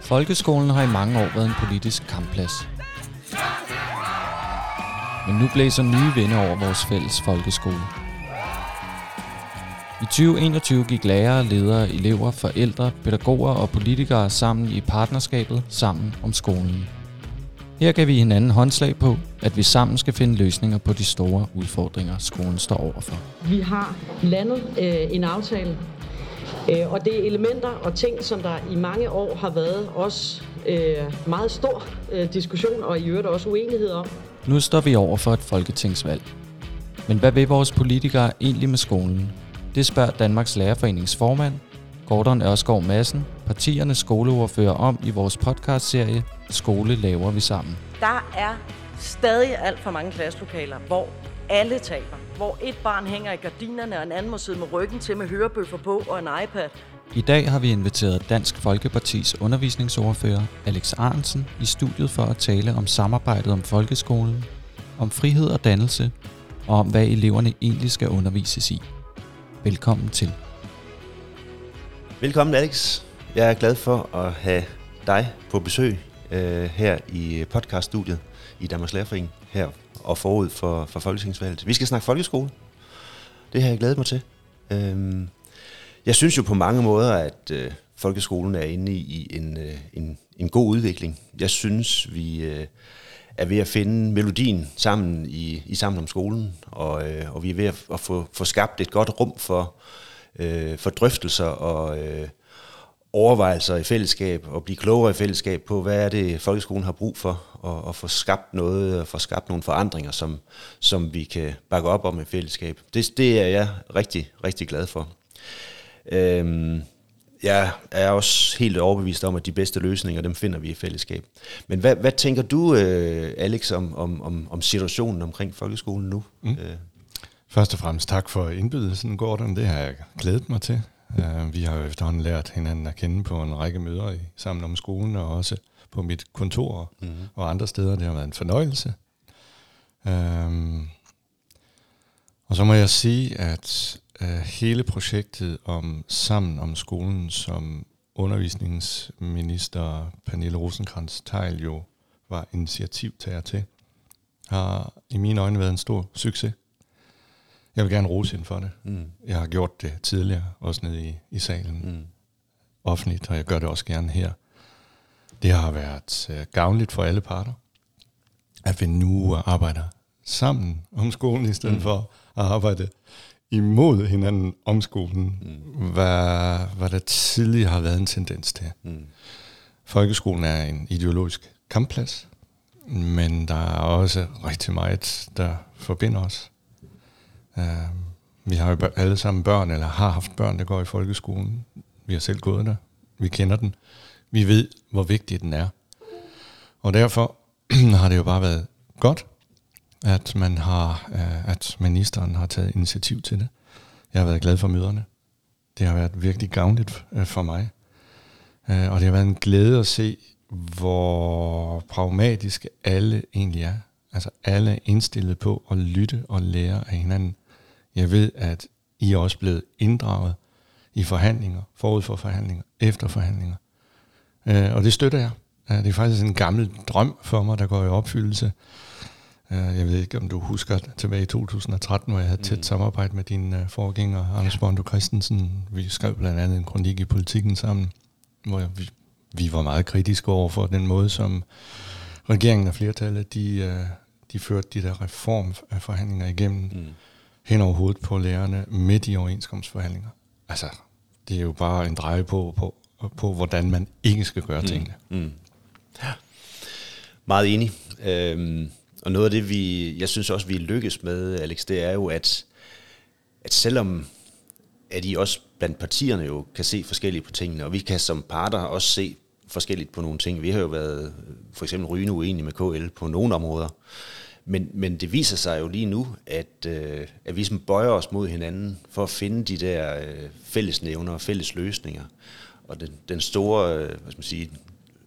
Folkeskolen har i mange år været en politisk kampplads. Men nu blæser nye vinde over vores fælles folkeskole. I 2021 gik lærere, ledere, elever, forældre, pædagoger og politikere sammen i partnerskabet Sammen om skolen. Her gav vi hinanden håndslag på, at vi sammen skal finde løsninger på de store udfordringer, skolen står overfor. Vi har landet øh, en aftale, og det er elementer og ting, som der i mange år har været også øh, meget stor øh, diskussion og i øvrigt også uenighed om. Nu står vi over for et folketingsvalg. Men hvad vil vores politikere egentlig med skolen? Det spørger Danmarks Lærerforenings formand, Gordon Ørskov Madsen, partiernes skoleordfører om i vores podcastserie Skole laver vi sammen. Der er stadig alt for mange klasselokaler, hvor alle taler. Hvor et barn hænger i gardinerne, og en anden må sidde med ryggen til med hørebøffer på og en iPad. I dag har vi inviteret Dansk Folkepartis undervisningsordfører Alex Arnsen i studiet for at tale om samarbejdet om folkeskolen, om frihed og dannelse, og om hvad eleverne egentlig skal undervises i. Velkommen til. Velkommen Alex. Jeg er glad for at have dig på besøg øh, her i podcaststudiet i Danmarks Lærerforening her og forud for, for Folketingsvalget. Vi skal snakke folkeskole. Det har jeg glædet mig til. Øhm, jeg synes jo på mange måder, at øh, folkeskolen er inde i en, øh, en, en god udvikling. Jeg synes, vi øh, er ved at finde melodien sammen i, i Sammen om skolen, og, øh, og vi er ved at, at få, få skabt et godt rum for, øh, for drøftelser og øh, overvejelser i fællesskab, og blive klogere i fællesskab på, hvad er det, folkeskolen har brug for, og, og få skabt noget, og få skabt nogle forandringer, som, som vi kan bakke op om i fællesskab. Det, det er jeg rigtig, rigtig glad for. Øhm, jeg er også helt overbevist om, at de bedste løsninger, dem finder vi i fællesskab. Men hvad, hvad tænker du, øh, Alex, om, om, om, om situationen omkring folkeskolen nu? Mm. Øh. Først og fremmest tak for indbydelsen, Gordon. Det har jeg glædet mig til. Uh, vi har jo efterhånden lært hinanden at kende på en række møder i, sammen om skolen, og også på mit kontor mm. og andre steder. Det har været en fornøjelse. Uh, og så må jeg sige, at uh, hele projektet om Sammen om skolen, som undervisningsminister Pernille rosenkrantz teil jo var initiativtager til, har i mine øjne været en stor succes. Jeg vil gerne rose hende for det. Mm. Jeg har gjort det tidligere, også nede i, i salen mm. offentligt, og jeg gør det også gerne her. Det har været uh, gavnligt for alle parter, at vi nu arbejder sammen om skolen, i stedet mm. for at arbejde imod hinanden om skolen, mm. hvad, hvad der tidligere har været en tendens til. Mm. Folkeskolen er en ideologisk kampplads, men der er også rigtig meget, der forbinder os. Uh, vi har jo alle sammen børn, eller har haft børn, der går i folkeskolen. Vi har selv gået der. Vi kender den. Vi ved, hvor vigtig den er. Og derfor har det jo bare været godt, at man har, øh, at ministeren har taget initiativ til det. Jeg har været glad for møderne. Det har været virkelig gavnligt øh, for mig. Øh, og det har været en glæde at se, hvor pragmatiske alle egentlig er. Altså alle er indstillet på at lytte og lære af hinanden. Jeg ved, at I er også blevet inddraget i forhandlinger, forud for forhandlinger, efter forhandlinger. Øh, og det støtter jeg. Det er faktisk en gammel drøm for mig, der går i opfyldelse. Øh, jeg ved ikke, om du husker tilbage i 2013, hvor jeg havde tæt mm. samarbejde med din øh, forgænger, Anders Bondo Christensen. Vi skrev blandt andet en kronik i politikken sammen, hvor vi, vi var meget kritiske over for den måde, som regeringen og flertallet, de, øh, de førte de der reformforhandlinger igennem. Mm hen over hovedet på lærerne midt i overenskomstforhandlinger. Altså, det er jo bare en dreje på, på, på hvordan man ikke skal gøre mm. tingene. Mm. Ja. Meget enig. Øhm, og noget af det, vi, jeg synes også, vi lykkes med, Alex, det er jo, at, at selvom at I også blandt partierne jo kan se forskelligt på tingene, og vi kan som parter også se forskelligt på nogle ting. Vi har jo været for eksempel rygende uenige med KL på nogle områder. Men, men det viser sig jo lige nu, at, øh, at vi som bøjer os mod hinanden for at finde de der øh, fællesnævner og fælles løsninger. Og den, den store øh, hvad skal man sige,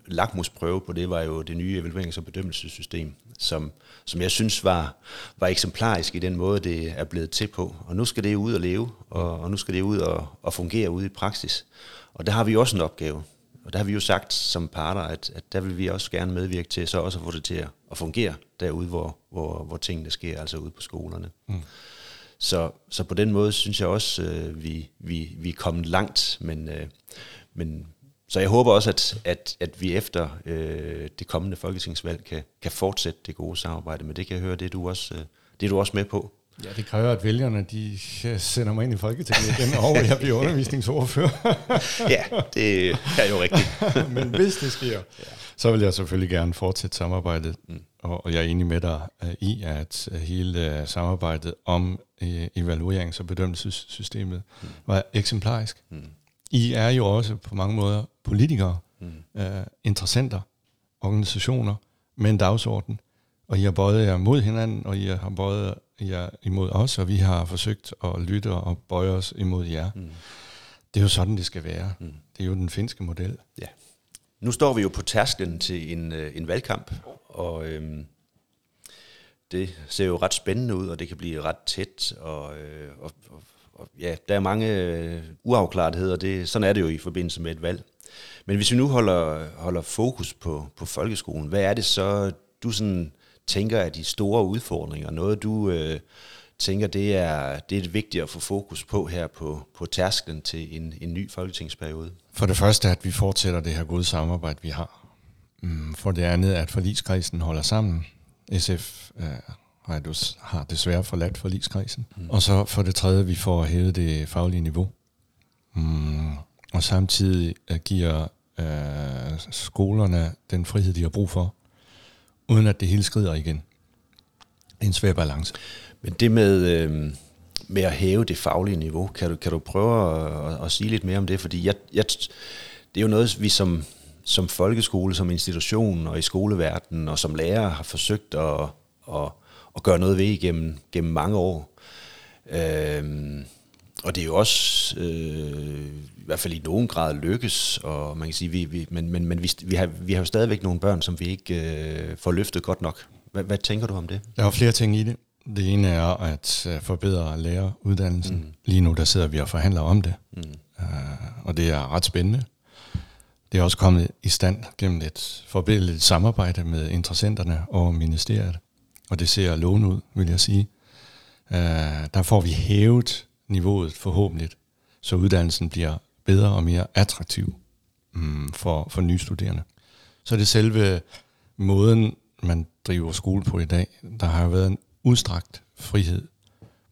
lakmusprøve på det var jo det nye evaluerings- og bedømmelsessystem, som, som jeg synes var, var eksemplarisk i den måde, det er blevet til på. Og nu skal det ud og leve, og, og nu skal det ud og, og fungere ude i praksis. Og der har vi også en opgave. Og der har vi jo sagt som parter, at, at der vil vi også gerne medvirke til så også at få det til at fungere derude, hvor, hvor, hvor tingene sker, altså ude på skolerne. Mm. Så, så på den måde synes jeg også, øh, vi, vi, vi er kommet langt, men, øh, men så jeg håber også, at, at, at vi efter øh, det kommende folketingsvalg kan, kan fortsætte det gode samarbejde, men det kan jeg høre, det er du også, øh, det er du også med på. Ja, det kræver, at vælgerne de sender mig ind i Folketinget igen, og jeg bliver undervisningsordfører. ja, det er jo rigtigt. Men hvis det sker, så vil jeg selvfølgelig gerne fortsætte samarbejdet. Mm. Og, jeg er enig med dig uh, i, at uh, hele samarbejdet om evaluerings- og bedømmelsessystemet mm. var eksemplarisk. Mm. I er jo også på mange måder politikere, mm. uh, interessenter, organisationer med en dagsorden. Og I har både jer mod hinanden, og I har både jer imod os, og vi har forsøgt at lytte og bøje os imod jer. Mm. Det er jo sådan, det skal være. Mm. Det er jo den finske model. Ja. Nu står vi jo på tærsklen til en, øh, en valgkamp, og øhm, det ser jo ret spændende ud, og det kan blive ret tæt, og, øh, og, og, og ja, der er mange øh, uafklaretheder, det, sådan er det jo i forbindelse med et valg. Men hvis vi nu holder, holder fokus på, på folkeskolen, hvad er det så, du sådan tænker er de store udfordringer? Noget du øh, tænker, det er, det er vigtigt at få fokus på her på, på tærsklen til en, en ny folketingsperiode? For det første, at vi fortsætter det her gode samarbejde, vi har. Mm, for det andet, at forligskredsen holder sammen. SF øh, har, har desværre forladt forligskredsen. Mm. Og så for det tredje, vi får hævet det faglige niveau. Mm, og samtidig øh, giver øh, skolerne den frihed, de har brug for uden at det hele skrider igen. Det er en svær balance. Men det med, øh, med at hæve det faglige niveau, kan du, kan du prøve at, at sige lidt mere om det? Fordi jeg, jeg, det er jo noget, vi som, som folkeskole, som institution og i skoleverdenen og som lærer har forsøgt at, at, at gøre noget ved igennem gennem mange år. Øh, og det er jo også, øh, i hvert fald i nogen grad, lykkes, og man kan sige, vi, vi, men, men, men vi, vi, har, vi har jo stadigvæk nogle børn, som vi ikke øh, får løftet godt nok. Hvad, hvad tænker du om det? Der er flere ting i det. Det ene er at øh, forbedre læreruddannelsen. Mm. Lige nu der sidder vi og forhandler om det, mm. uh, og det er ret spændende. Det er også kommet i stand gennem et forbedret samarbejde med interessenterne og ministeriet, og det ser lovende ud, vil jeg sige. Øh, der får vi hævet niveauet forhåbentlig, så uddannelsen bliver bedre og mere attraktiv mm, for, for nye studerende. Så det selve måden, man driver skole på i dag. Der har jo været en udstrakt frihed,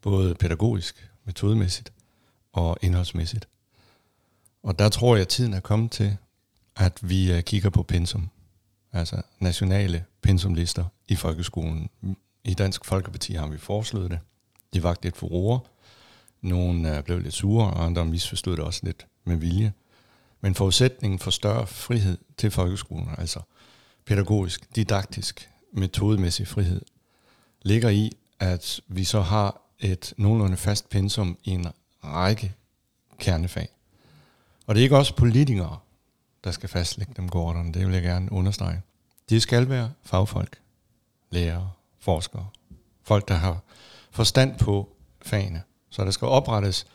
både pædagogisk, metodemæssigt og indholdsmæssigt. Og der tror jeg, at tiden er kommet til, at vi øh, kigger på pensum, altså nationale pensumlister i folkeskolen. I Dansk Folkeparti har vi foreslået det. De vagt lidt furore, nogle øh, blev lidt sure, og andre misforstod det også lidt med vilje. Men forudsætningen for større frihed til folkeskolen, altså pædagogisk, didaktisk, metodemæssig frihed, ligger i, at vi så har et nogenlunde fast pensum i en række kernefag. Og det er ikke også politikere, der skal fastlægge dem gårderne, det vil jeg gerne understrege. De skal være fagfolk, lærere, forskere, folk, der har forstand på fagene. Så der skal oprettes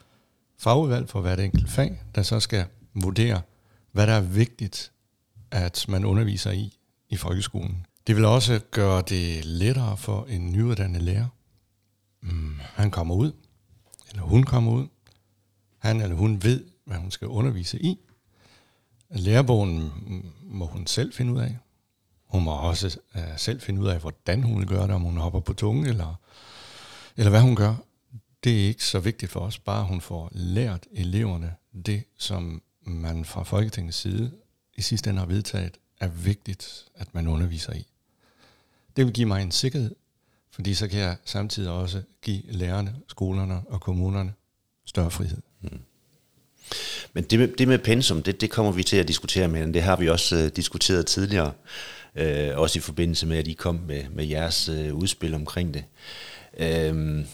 fagudvalg for hvert enkelt fag, der så skal vurdere, hvad der er vigtigt, at man underviser i i folkeskolen. Det vil også gøre det lettere for en nyuddannet lærer. Mm, han kommer ud, eller hun kommer ud. Han eller hun ved, hvad hun skal undervise i. Lærebogen mm, må hun selv finde ud af. Hun må også øh, selv finde ud af, hvordan hun vil gøre det, om hun hopper på tunge, eller, eller hvad hun gør det er ikke så vigtigt for os, bare hun får lært eleverne det, som man fra Folketingets side i sidste ende har vedtaget, er vigtigt, at man underviser i. Det vil give mig en sikkerhed, fordi så kan jeg samtidig også give lærerne, skolerne og kommunerne større frihed. Mm. Men det med, det med pensum, det, det kommer vi til at diskutere med, det har vi også øh, diskuteret tidligere, øh, også i forbindelse med, at I kom med, med jeres øh, udspil omkring det. Øh,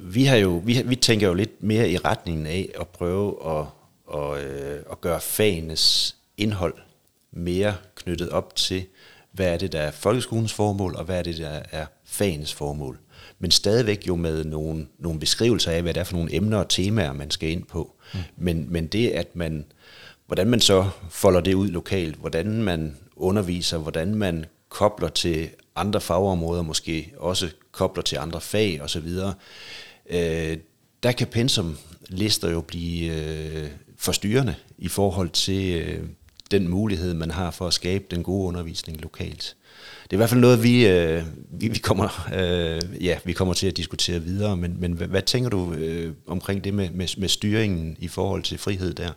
vi, har jo, vi, vi tænker jo lidt mere i retningen af at prøve at, at, øh, at gøre fagenes indhold mere knyttet op til, hvad er det, der er folkeskolens formål, og hvad er det, der er fagenes formål. Men stadigvæk jo med nogle, nogle beskrivelser af, hvad det er for nogle emner og temaer, man skal ind på. Mm. Men, men det, at man, hvordan man så folder det ud lokalt, hvordan man underviser, hvordan man kobler til andre fagområder, måske også kobler til andre fag osv., øh, der kan pensumlister jo blive øh, forstyrrende i forhold til øh, den mulighed, man har for at skabe den gode undervisning lokalt. Det er i hvert fald noget, vi, øh, vi, vi, kommer, øh, ja, vi kommer til at diskutere videre, men, men hvad, hvad tænker du øh, omkring det med, med, med styringen i forhold til frihed der?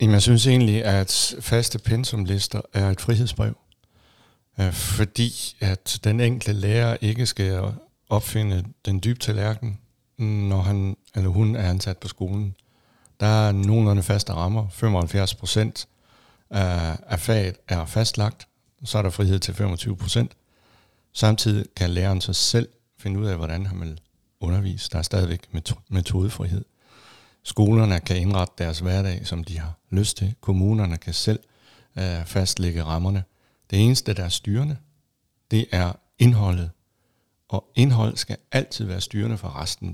Jamen, jeg synes egentlig, at faste pensumlister er et frihedsbrev, øh, fordi at den enkelte lærer ikke skal opfinde den dybe tallerken, når han eller hun er ansat på skolen. Der er nogenlunde faste rammer. 75 procent af, af faget er fastlagt. Så er der frihed til 25 procent. Samtidig kan læreren så selv finde ud af, hvordan han vil undervise. Der er stadigvæk metodefrihed. Skolerne kan indrette deres hverdag, som de har lyst til. Kommunerne kan selv øh, fastlægge rammerne. Det eneste, der er styrende, det er indholdet. Og indhold skal altid være styrende for resten.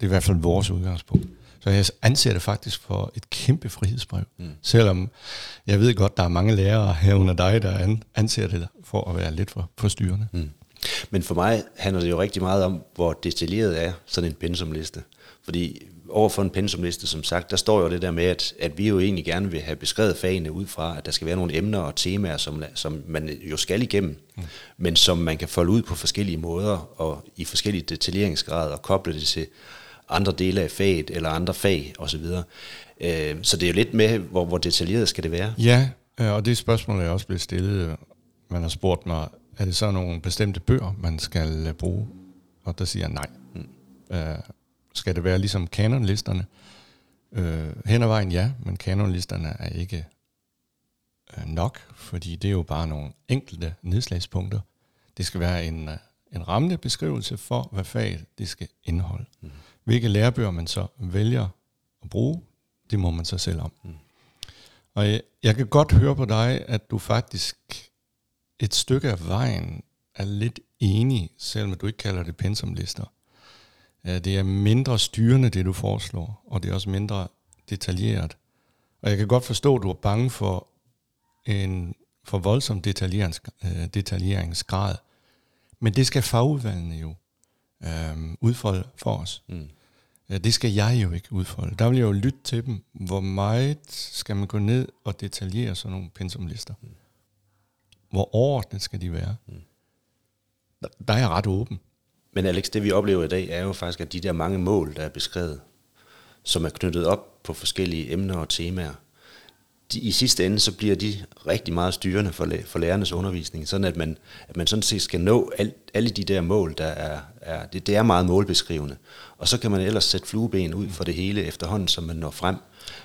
Det er i hvert fald vores udgangspunkt. Så jeg anser det faktisk for et kæmpe frihedsbrev. Mm. Selvom jeg ved godt, der er mange lærere herunder dig, der anser det for at være lidt for, for styrende. Mm. Men for mig handler det jo rigtig meget om, hvor destilleret er sådan en pensumliste. Fordi over for en pensumliste, som sagt, der står jo det der med, at, at vi jo egentlig gerne vil have beskrevet fagene ud fra, at der skal være nogle emner og temaer, som, som man jo skal igennem, mm. men som man kan folde ud på forskellige måder og i forskellige detaljeringsgrader og koble det til andre dele af faget eller andre fag osv. Øh, så det er jo lidt med, hvor, hvor detaljeret skal det være. Ja, øh, og det spørgsmål er også blevet stillet. Man har spurgt mig, er det så nogle bestemte bøger, man skal bruge? Og der siger jeg nej. Mm. Øh, skal det være ligesom kanonlisterne? Øh, hen ad vejen ja, men kanonlisterne er ikke øh, nok, fordi det er jo bare nogle enkelte nedslagspunkter. Det skal være en, en rammende beskrivelse for, hvad faget det skal indeholde. Mm. Hvilke lærebøger man så vælger at bruge, det må man så selv om. Mm. Og jeg, jeg kan godt høre på dig, at du faktisk et stykke af vejen er lidt enig, selvom du ikke kalder det pensumlister. Det er mindre styrende, det du foreslår, og det er også mindre detaljeret. Og jeg kan godt forstå, at du er bange for en for voldsom øh, detaljeringsgrad. Men det skal fagudvalgene jo øh, udfolde for os. Mm. Ja, det skal jeg jo ikke udfolde. Der vil jeg jo lytte til dem. Hvor meget skal man gå ned og detaljere sådan nogle pensumlister? Mm. Hvor overordnet skal de være? Mm. Der, der er jeg ret åben. Men Alex, det vi oplever i dag, er jo faktisk, at de der mange mål, der er beskrevet, som er knyttet op på forskellige emner og temaer, de, i sidste ende, så bliver de rigtig meget styrende for, for lærernes undervisning, sådan at man, at man sådan set skal nå al, alle de der mål, der er, er det, det er meget målbeskrivende. Og så kan man ellers sætte flueben ud for det hele efterhånden, som man når frem.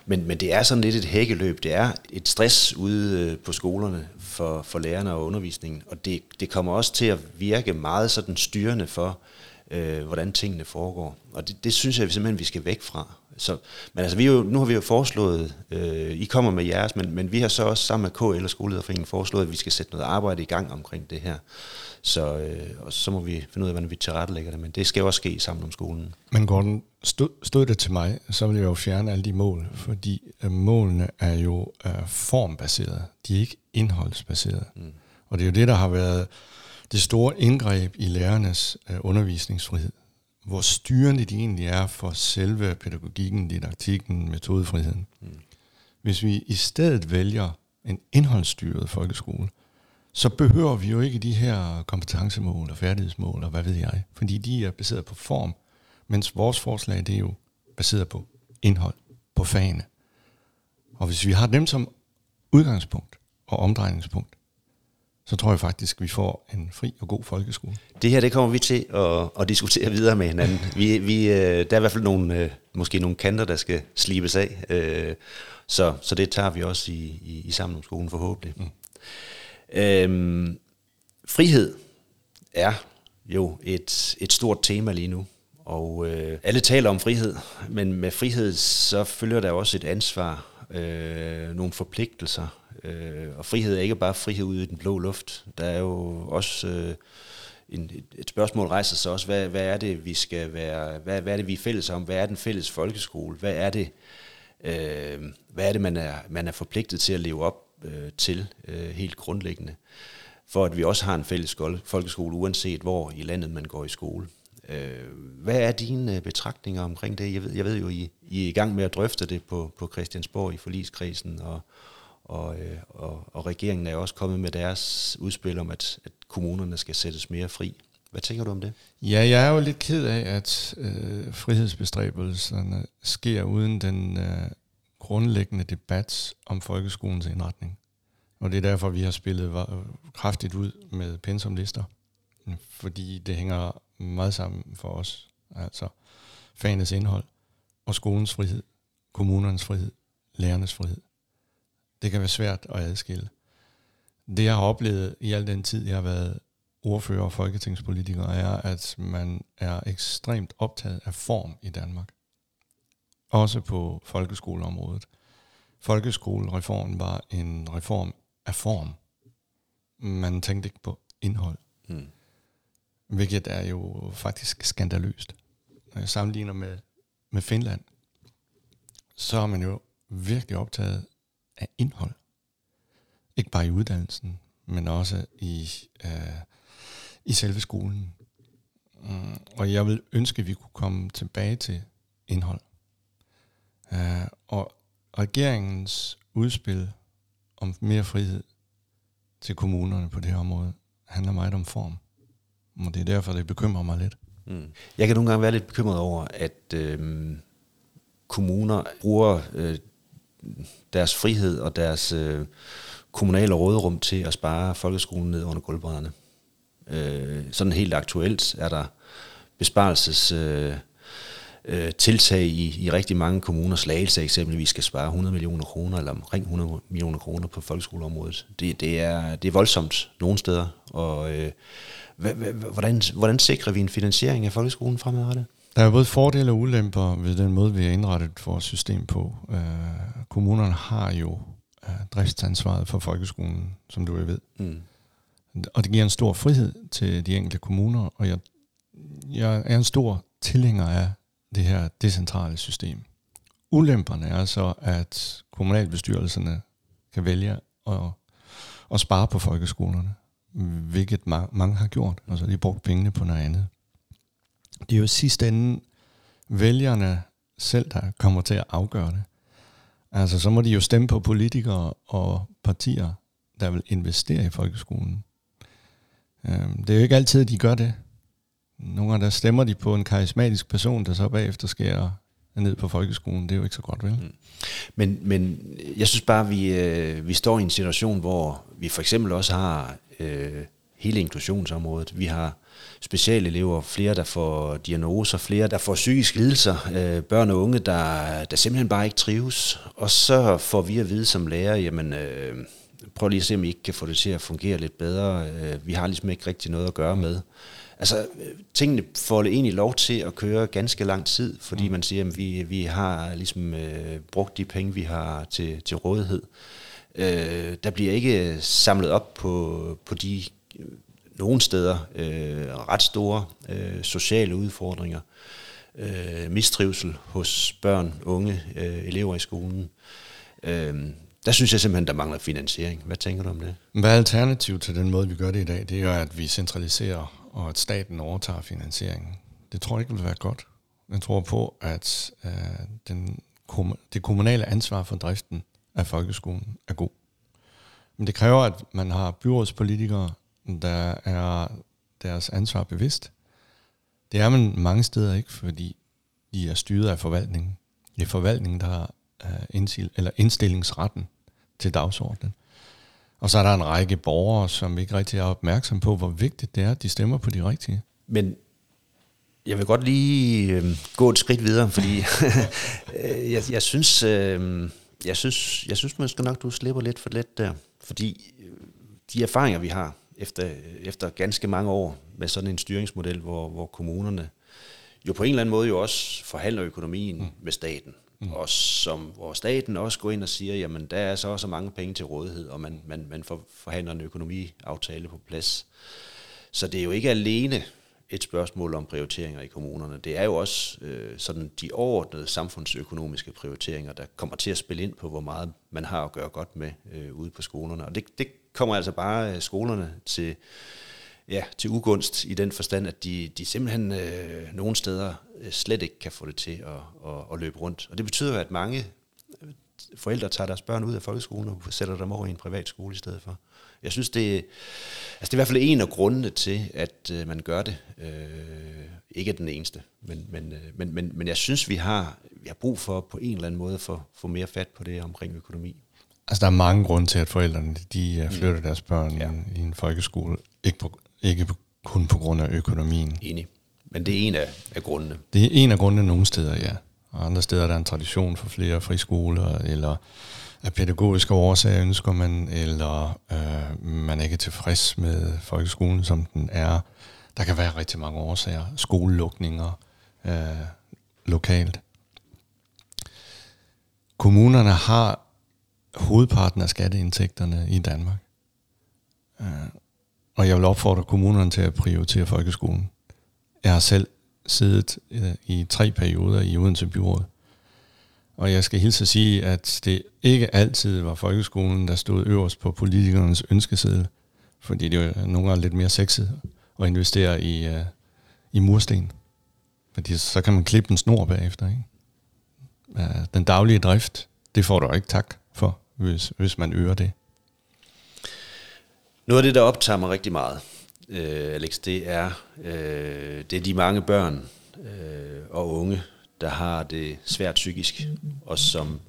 Men, men det er sådan lidt et hækkeløb. Det er et stress ude øh, på skolerne for, for lærerne og undervisningen, og det, det kommer også til at virke meget sådan styrende for, øh, hvordan tingene foregår. Og det, det synes jeg simpelthen, vi skal væk fra. Så, men altså, vi jo, nu har vi jo foreslået, øh, I kommer med jeres, men, men vi har så også sammen med KL og Skolelederforeningen foreslået, at vi skal sætte noget arbejde i gang omkring det her. Så, øh, og så må vi finde ud af, hvordan vi tilrettelægger det, men det skal jo også ske sammen om skolen. Men Gordon, stod, stod det til mig, så vil jeg jo fjerne alle de mål, fordi øh, målene er jo øh, formbaserede, de er ikke indholdsbaserede. Mm. Og det er jo det, der har været det store indgreb i lærernes øh, undervisningsfrihed hvor styrende de egentlig er for selve pædagogikken, didaktikken, metodefriheden. Mm. Hvis vi i stedet vælger en indholdsstyret folkeskole, så behøver vi jo ikke de her kompetencemål og færdighedsmål og hvad ved jeg, fordi de er baseret på form, mens vores forslag det er jo baseret på indhold, på fagene. Og hvis vi har dem som udgangspunkt og omdrejningspunkt, så tror jeg faktisk, vi får en fri og god folkeskole. Det her, det kommer vi til at, at diskutere videre med hinanden. Vi, vi, øh, der er i hvert fald nogle, øh, måske nogle kanter, der skal slibes af. Øh, så, så det tager vi også i, i, i sammen om skolen forhåbentlig. Mm. Øhm, frihed er jo et, et stort tema lige nu. Og øh, alle taler om frihed, men med frihed så følger der også et ansvar, øh, nogle forpligtelser, Øh, og frihed er ikke bare frihed ud i den blå luft. Der er jo også øh, en, et, spørgsmål rejser sig også, hvad, hvad er det, vi skal være, hvad, hvad er det, vi er fælles om? Hvad er den fælles folkeskole? Hvad er det, øh, hvad er det man, er, man er forpligtet til at leve op øh, til øh, helt grundlæggende? For at vi også har en fælles folkeskole, uanset hvor i landet man går i skole. Øh, hvad er dine øh, betragtninger omkring det? Jeg ved, jeg ved jo, I, I er i gang med at drøfte det på, på Christiansborg i forligskredsen, og, og, øh, og, og regeringen er også kommet med deres udspil om, at, at kommunerne skal sættes mere fri. Hvad tænker du om det? Ja, jeg er jo lidt ked af, at øh, frihedsbestræbelserne sker uden den øh, grundlæggende debat om folkeskolens indretning. Og det er derfor, vi har spillet kraftigt ud med pensumlister, fordi det hænger meget sammen for os. Altså fagenes indhold og skolens frihed, kommunernes frihed, lærernes frihed. Det kan være svært at adskille. Det jeg har oplevet i al den tid, jeg har været ordfører og folketingspolitiker, er, at man er ekstremt optaget af form i Danmark. Også på folkeskoleområdet. Folkeskolereformen var en reform af form. Man tænkte ikke på indhold. Hmm. Hvilket er jo faktisk skandaløst. Når jeg sammenligner med, med Finland, så er man jo virkelig optaget af indhold. Ikke bare i uddannelsen, men også i, øh, i selve skolen. Mm, og jeg vil ønske, at vi kunne komme tilbage til indhold. Uh, og regeringens udspil om mere frihed til kommunerne på det her område handler meget om form. Og det er derfor, det bekymrer mig lidt. Mm. Jeg kan nogle gange være lidt bekymret over, at øh, kommuner bruger øh, deres frihed og deres øh, kommunale råderum til at spare folkeskolen ned under gulvbrædderne. Øh, sådan helt aktuelt er der besparelses... Øh, øh, tiltag i, i rigtig mange kommuner. Slagelse eksempelvis skal spare 100 millioner kroner, eller omkring 100 millioner kroner på folkeskoleområdet. Det, det, er, det er voldsomt nogle steder, og øh, hvordan, hvordan sikrer vi en finansiering af folkeskolen fremadrettet? Der er både fordele og ulemper ved den måde, vi har indrettet vores system på. Øh, kommunerne har jo øh, driftsansvaret for folkeskolen, som du ved. Mm. Og det giver en stor frihed til de enkelte kommuner, og jeg, jeg er en stor tilhænger af det her decentrale system. Ulemperne er så, at kommunalbestyrelserne kan vælge at, at spare på folkeskolerne, hvilket mange har gjort, og så har de brugt pengene på noget andet. Det er jo sidste ende vælgerne selv, der kommer til at afgøre det. Altså, så må de jo stemme på politikere og partier, der vil investere i folkeskolen. Øhm, det er jo ikke altid, de gør det. Nogle gange der stemmer de på en karismatisk person, der så bagefter skærer ned på folkeskolen. Det er jo ikke så godt, vel? Mm. Men, men jeg synes bare, vi, øh, vi står i en situation, hvor vi for eksempel også har øh, hele inklusionsområdet. Vi har specialelever, flere der får diagnoser, flere der får psykiske lidelser, øh, børn og unge, der, der simpelthen bare ikke trives. Og så får vi at vide som lærer, jamen øh, prøv lige at se, om I ikke kan få det til at fungere lidt bedre. Øh, vi har ligesom ikke rigtig noget at gøre med. Altså, tingene får egentlig lov til at køre ganske lang tid, fordi mm. man siger, at vi, vi har ligesom øh, brugt de penge, vi har til, til rådighed. Øh, der bliver ikke samlet op på, på de øh, nogle steder øh, ret store øh, sociale udfordringer, øh, mistrivsel hos børn, unge, øh, elever i skolen. Øh, der synes jeg simpelthen, der mangler finansiering. Hvad tænker du om det? Hvad er alternativet til den måde, vi gør det i dag? Det er jo, at vi centraliserer og at staten overtager finansieringen. Det tror jeg ikke vil være godt. Jeg tror på, at øh, den, det kommunale ansvar for driften af folkeskolen er god. Men det kræver, at man har byrådspolitikere, der er deres ansvar bevidst. Det er man mange steder ikke, fordi de er styret af forvaltningen. Det er forvaltningen, der har uh, eller indstillingsretten til dagsordenen. Og så er der en række borgere, som ikke rigtig er opmærksom på, hvor vigtigt det er, at de stemmer på de rigtige. Men jeg vil godt lige øh, gå et skridt videre, fordi jeg, jeg synes, øh, jeg synes, jeg synes måske nok, du slipper lidt for let der. Fordi øh, de erfaringer, vi har efter, efter ganske mange år med sådan en styringsmodel, hvor, hvor kommunerne jo på en eller anden måde jo også forhandler økonomien mm. med staten. mm. og som, hvor staten også går ind og siger, jamen der er så så mange penge til rådighed, og man, man, man får forhandler en økonomiaftale på plads. Så det er jo ikke alene et spørgsmål om prioriteringer i kommunerne. Det er jo også øh, sådan de overordnede samfundsøkonomiske prioriteringer, der kommer til at spille ind på, hvor meget man har at gøre godt med øh, ude på skolerne. Og det, det kommer altså bare øh, skolerne til, ja, til ugunst i den forstand, at de, de simpelthen øh, nogle steder øh, slet ikke kan få det til at, at, at løbe rundt. Og det betyder, at mange øh, forældre tager deres børn ud af folkeskolen og sætter dem over i en privat skole i stedet for. Jeg synes, det, altså det er i hvert fald en af grundene til, at øh, man gør det. Øh, ikke den eneste, men, men, øh, men, men, men jeg synes, vi har, vi har brug for på en eller anden måde at få, få mere fat på det omkring økonomi. Altså, der er mange grunde til, at forældrene de øh, mm. flytter deres børn ja. i, en folkeskole. Ikke, på, ikke på, kun på grund af økonomien. Enig. Men det er en af, af grundene. Det er en af grundene nogle steder, ja. Og andre steder er der en tradition for flere friskoler, eller af pædagogiske årsager ønsker man, eller øh, man er ikke tilfreds med folkeskolen, som den er. Der kan være rigtig mange årsager. Skolelukninger øh, lokalt. Kommunerne har hovedparten af skatteindtægterne i Danmark. Øh, og jeg vil opfordre kommunerne til at prioritere folkeskolen. Jeg har selv siddet øh, i tre perioder i Odense Byråd. Og jeg skal hilse at sige, at det ikke altid var folkeskolen, der stod øverst på politikernes ønskeseddel, fordi det er nogle gange lidt mere sexet at investere i, uh, i mursten. Fordi så kan man klippe en snor bagefter. Ikke? Uh, den daglige drift, det får du ikke tak hvis, hvis man øger det. Noget af det, der optager mig rigtig meget, øh, Alex, det er, øh, det er de mange børn øh, og unge, der har det svært psykisk, og som,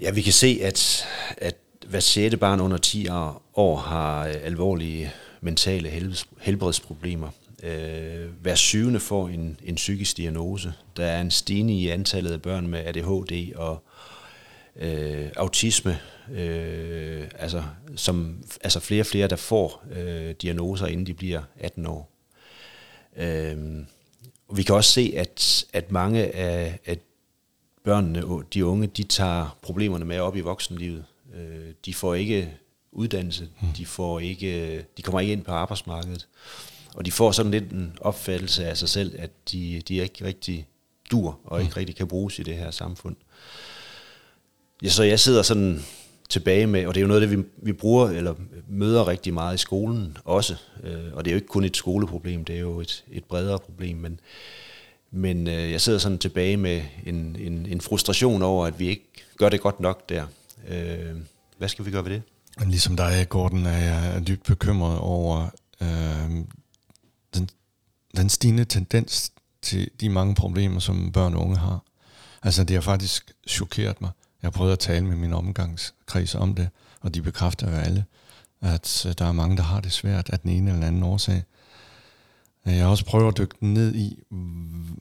ja, vi kan se, at, at hver sjette barn under 10 år har øh, alvorlige mentale helbredsproblemer. Øh, hver syvende får en, en psykisk diagnose. Der er en stigning i antallet af børn med ADHD og øh, autisme, øh, altså, som, altså flere og flere, der får øh, diagnoser, inden de bliver 18 år. Øh, vi kan også se, at, at mange af, af børnene, de unge, de tager problemerne med op i voksenlivet. Øh, de får ikke uddannelse, mm. de, får ikke, de kommer ikke ind på arbejdsmarkedet, og de får sådan lidt en opfattelse af sig selv, at de, de ikke rigtig dur, og ikke mm. rigtig kan bruges i det her samfund. Ja, så jeg sidder sådan tilbage med, og det er jo noget af det, vi, vi bruger eller møder rigtig meget i skolen også. Øh, og det er jo ikke kun et skoleproblem, det er jo et, et bredere problem, men, men øh, jeg sidder sådan tilbage med en, en, en frustration over, at vi ikke gør det godt nok der. Øh, hvad skal vi gøre ved det? Ligesom dig, Gordon, er jeg dybt bekymret over øh, den, den stigende tendens til de mange problemer, som børn og unge har. Altså, det har faktisk chokeret mig. Jeg prøvet at tale med min omgangskreds om det, og de bekræfter jo alle, at øh, der er mange, der har det svært af den ene eller anden årsag. Jeg har også prøvet at dykke ned i,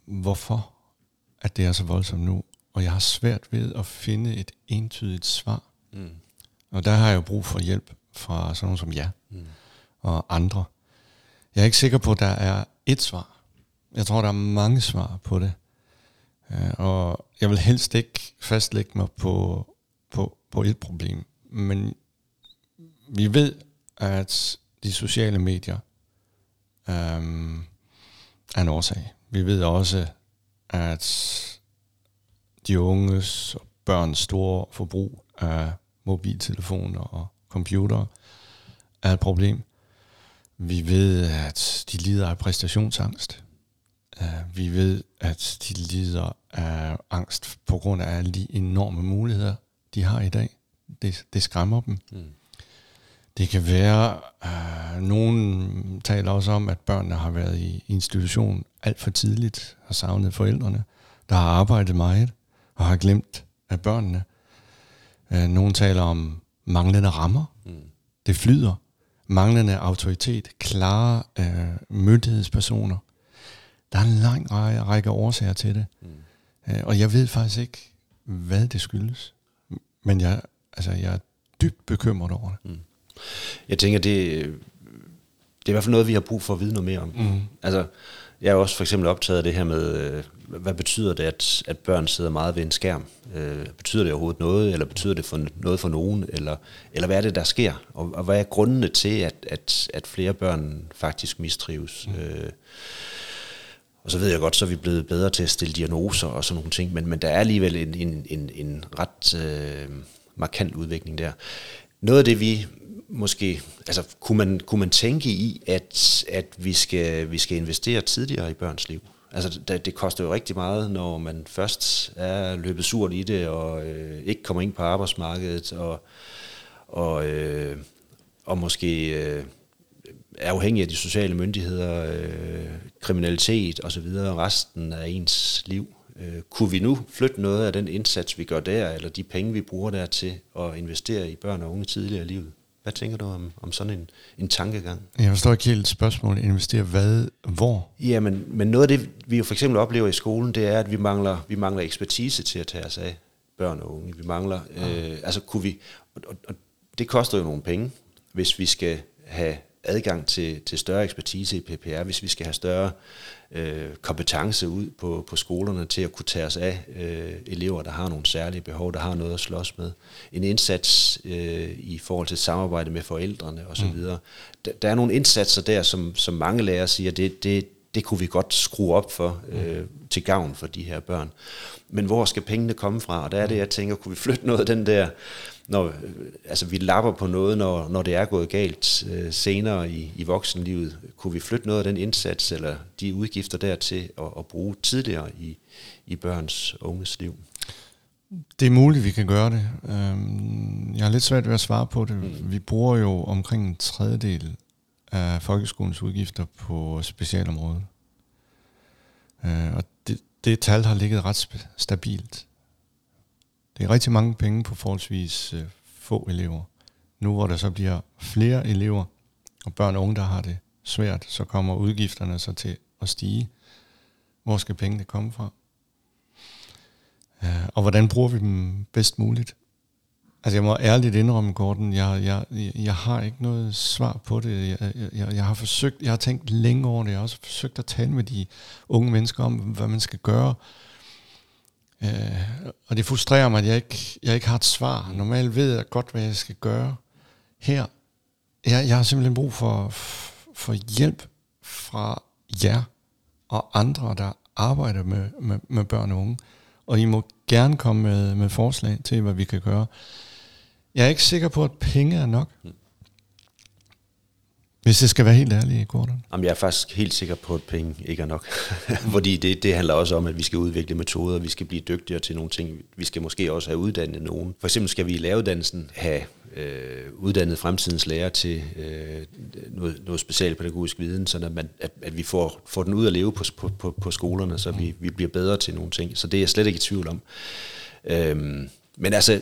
hvorfor at det er så voldsomt nu, og jeg har svært ved at finde et entydigt svar. Mm. Og der har jeg jo brug for hjælp fra sådan nogen som jer mm. og andre. Jeg er ikke sikker på, at der er et svar. Jeg tror, der er mange svar på det. Øh, og jeg vil helst ikke fastlægge mig på, på, på et problem, men vi ved, at de sociale medier øhm, er en årsag. Vi ved også, at de unges og børns store forbrug af mobiltelefoner og computer er et problem. Vi ved, at de lider af præstationsangst. Uh, vi ved, at de lider af angst på grund af de enorme muligheder, de har i dag. Det, det skræmmer dem. Mm. Det kan være, uh, nogen taler også om, at børnene har været i institution alt for tidligt, har savnet forældrene, der har arbejdet meget og har glemt af børnene. Uh, nogen taler om manglende rammer. Mm. Det flyder. Manglende autoritet, klare uh, myndighedspersoner der er en lang række, årsager til det. Mm. Øh, og jeg ved faktisk ikke, hvad det skyldes. Men jeg, altså, jeg er dybt bekymret over det. Mm. Jeg tænker, det, det er i hvert fald noget, vi har brug for at vide noget mere om. Mm. Altså, Jeg er også for eksempel optaget af det her med, øh, hvad betyder det, at, at børn sidder meget ved en skærm? Øh, betyder det overhovedet noget, eller betyder det for noget for nogen, eller, eller hvad er det, der sker? Og, og hvad er grundene til, at, at, at flere børn faktisk mistrives? Mm. Øh, og så ved jeg godt, så er vi blevet bedre til at stille diagnoser og sådan nogle ting, men, men der er alligevel en, en, en, en ret øh, markant udvikling der. Noget af det, vi måske, altså kunne man, kunne man tænke i, at, at vi, skal, vi skal investere tidligere i børns liv? Altså det, det koster jo rigtig meget, når man først er løbet surt i det, og øh, ikke kommer ind på arbejdsmarkedet, og, og, øh, og måske øh, er afhængig af de sociale myndigheder, øh, kriminalitet osv., resten af ens liv. Øh, kunne vi nu flytte noget af den indsats, vi gør der, eller de penge, vi bruger der til at investere i børn og unge tidligere i livet? Hvad tænker du om, om sådan en, en tankegang? Jeg forstår ikke helt spørgsmålet. Investere hvad? Hvor? Ja, men, men noget af det, vi jo for eksempel oplever i skolen, det er, at vi mangler, vi mangler ekspertise til at tage os af børn og unge. Vi mangler, øh, altså kunne vi, og, og, og det koster jo nogle penge, hvis vi skal have adgang til, til større ekspertise i PPR, hvis vi skal have større øh, kompetence ud på, på skolerne til at kunne tage os af øh, elever, der har nogle særlige behov, der har noget at slås med. En indsats øh, i forhold til samarbejde med forældrene osv. Mm. Der, der er nogle indsatser der, som, som mange lærere siger, det, det, det kunne vi godt skrue op for øh, mm. til gavn for de her børn. Men hvor skal pengene komme fra? Og der er det, jeg tænker, kunne vi flytte noget af den der når altså, vi lapper på noget, når, når det er gået galt øh, senere i, i voksenlivet, kunne vi flytte noget af den indsats eller de udgifter dertil at, at bruge tidligere i, i børns og unges liv? Det er muligt, vi kan gøre det. Øhm, jeg har lidt svært ved at svare på det. Mm. Vi bruger jo omkring en tredjedel af folkeskolens udgifter på specialområdet. Øh, og det, det tal har ligget ret stabilt. Det er rigtig mange penge på forholdsvis øh, få elever. Nu hvor der så bliver flere elever, og børn og unge, der har det svært, så kommer udgifterne så til at stige. Hvor skal pengene komme fra? Øh, og hvordan bruger vi dem bedst muligt? Altså jeg må ærligt indrømme, Gordon, jeg, jeg, jeg har ikke noget svar på det. Jeg, jeg, jeg har forsøgt, jeg har tænkt længe over det. Jeg har også forsøgt at tale med de unge mennesker om, hvad man skal gøre. Øh, og det frustrerer mig, at jeg ikke, jeg ikke har et svar. Normalt ved jeg godt, hvad jeg skal gøre. Her, jeg, jeg har simpelthen brug for, for hjælp fra jer og andre, der arbejder med, med, med børn og unge. Og I må gerne komme med, med forslag til, hvad vi kan gøre. Jeg er ikke sikker på, at penge er nok. Mm. Hvis jeg skal være helt ærlig, Gordon? Jamen, jeg er faktisk helt sikker på, at penge ikke er nok. Fordi det, det handler også om, at vi skal udvikle metoder, vi skal blive dygtigere til nogle ting. Vi skal måske også have uddannet nogen. For eksempel skal vi i læreuddannelsen have øh, uddannet fremtidens lærer til øh, noget, noget specialpædagogisk viden, så at, man, at, at vi får, får den ud at leve på, på, på, på skolerne, så vi, vi bliver bedre til nogle ting. Så det er jeg slet ikke i tvivl om. Øhm, men altså,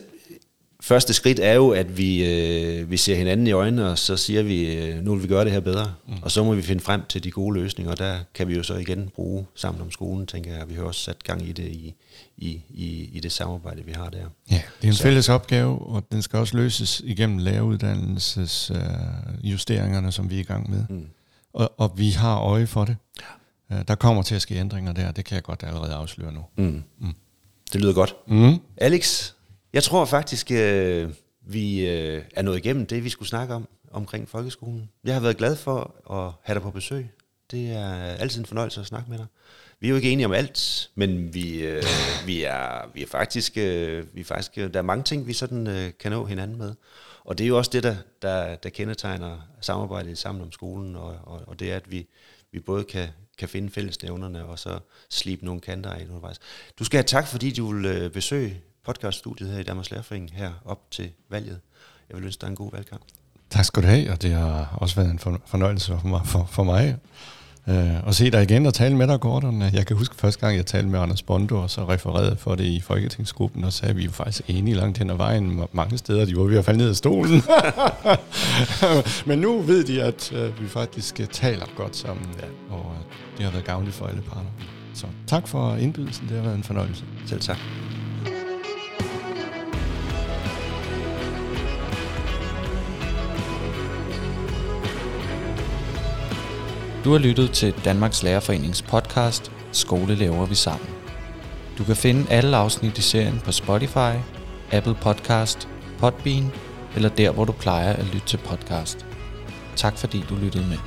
første skridt er jo, at vi, øh, vi ser hinanden i øjnene, og så siger vi, øh, nu vil vi gøre det her bedre. Mm. Og så må vi finde frem til de gode løsninger, og der kan vi jo så igen bruge sammen om skolen, tænker jeg. Vi har også sat gang i det i, i, i, i det samarbejde, vi har der. Ja, det er en så. fælles opgave, og den skal også løses igennem læreruddannelses øh, som vi er i gang med. Mm. Og, og vi har øje for det. Ja. Øh, der kommer til at ske ændringer der, det kan jeg godt allerede afsløre nu. Mm. Mm. Det lyder godt. Mm. Alex, jeg tror faktisk, øh, vi øh, er nået igennem det, vi skulle snakke om omkring folkeskolen. Jeg har været glad for at have dig på besøg. Det er altid en fornøjelse at snakke med dig. Vi er jo ikke enige om alt, men vi, øh, vi, er, vi er faktisk, øh, vi er faktisk, øh, der er mange ting, vi sådan øh, kan nå hinanden med. Og det er jo også det, der, der, der kendetegner samarbejdet sammen om skolen, og, og, og det er, at vi, vi både kan, kan finde fællesnævnerne, og så slibe nogle kanter af undervejs. Du skal have tak, fordi du vil øh, besøge podcaststudiet her i Danmarks Lærerforening her op til valget. Jeg vil ønske dig en god valgkamp. Tak skal du have, og det har også været en fornøjelse for mig, for, for mig uh, at se dig igen og tale med dig, Gordon. Jeg kan huske første gang, jeg talte med Anders Bondo, og så refererede for det i Folketingsgruppen, og sagde, at vi var faktisk enige langt hen ad vejen mange steder. De var ved at falde ned af stolen. Men nu ved de, at uh, vi faktisk taler godt sammen, ja. og det har været gavnligt for alle parter. Så tak for indbydelsen, det har været en fornøjelse. Selv tak. Du har lyttet til Danmarks Lærerforenings podcast Skole laver vi sammen. Du kan finde alle afsnit i serien på Spotify, Apple Podcast, Podbean eller der, hvor du plejer at lytte til podcast. Tak fordi du lyttede med.